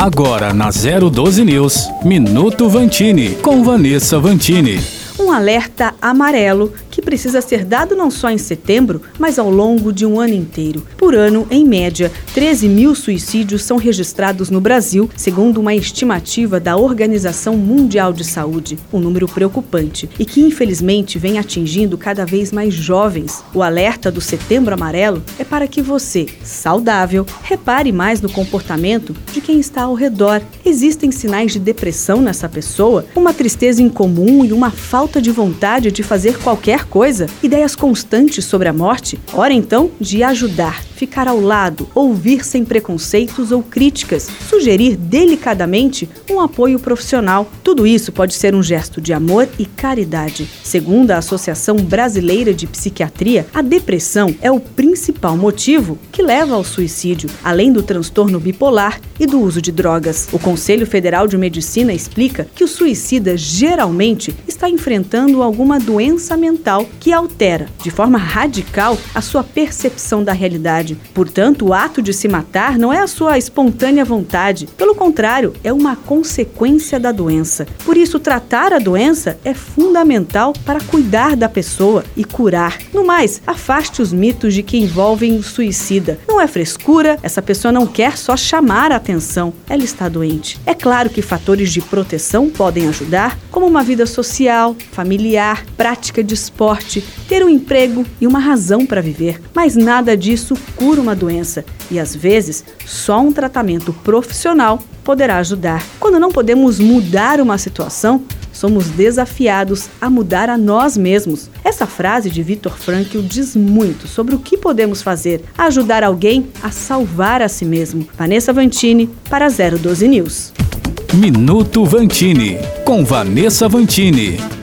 Agora na 012 News, Minuto Vantini, com Vanessa Vantini. Um alerta amarelo que precisa ser dado não só em setembro, mas ao longo de um ano inteiro. Por ano, em média, 13 mil suicídios são registrados no Brasil, segundo uma estimativa da Organização Mundial de Saúde. Um número preocupante e que, infelizmente, vem atingindo cada vez mais jovens. O alerta do Setembro Amarelo é para que você, saudável, repare mais no comportamento de quem está ao redor. Existem sinais de depressão nessa pessoa, uma tristeza incomum e uma falta de vontade de fazer qualquer coisa? Ideias constantes sobre a morte? Hora então de ajudar ficar ao lado, ouvir sem preconceitos ou críticas, sugerir delicadamente um apoio profissional. Tudo isso pode ser um gesto de amor e caridade. Segundo a Associação Brasileira de Psiquiatria, a depressão é o principal motivo que leva ao suicídio, além do transtorno bipolar e do uso de drogas. O Conselho Federal de Medicina explica que o suicida geralmente está enfrentando alguma doença mental que altera, de forma radical, a sua percepção da realidade Portanto, o ato de se matar não é a sua espontânea vontade. Pelo contrário, é uma consequência da doença. Por isso, tratar a doença é fundamental para cuidar da pessoa e curar. No mais, afaste os mitos de que envolvem o suicida. Não é frescura, essa pessoa não quer só chamar a atenção, ela está doente. É claro que fatores de proteção podem ajudar, como uma vida social, familiar, prática de esporte, ter um emprego e uma razão para viver. Mas nada disso cura uma doença e às vezes só um tratamento profissional poderá ajudar. Quando não podemos mudar uma situação, somos desafiados a mudar a nós mesmos. Essa frase de Viktor Frankl diz muito sobre o que podemos fazer ajudar alguém a salvar a si mesmo. Vanessa Vantini para 012 News. Minuto Vantini com Vanessa Vantini.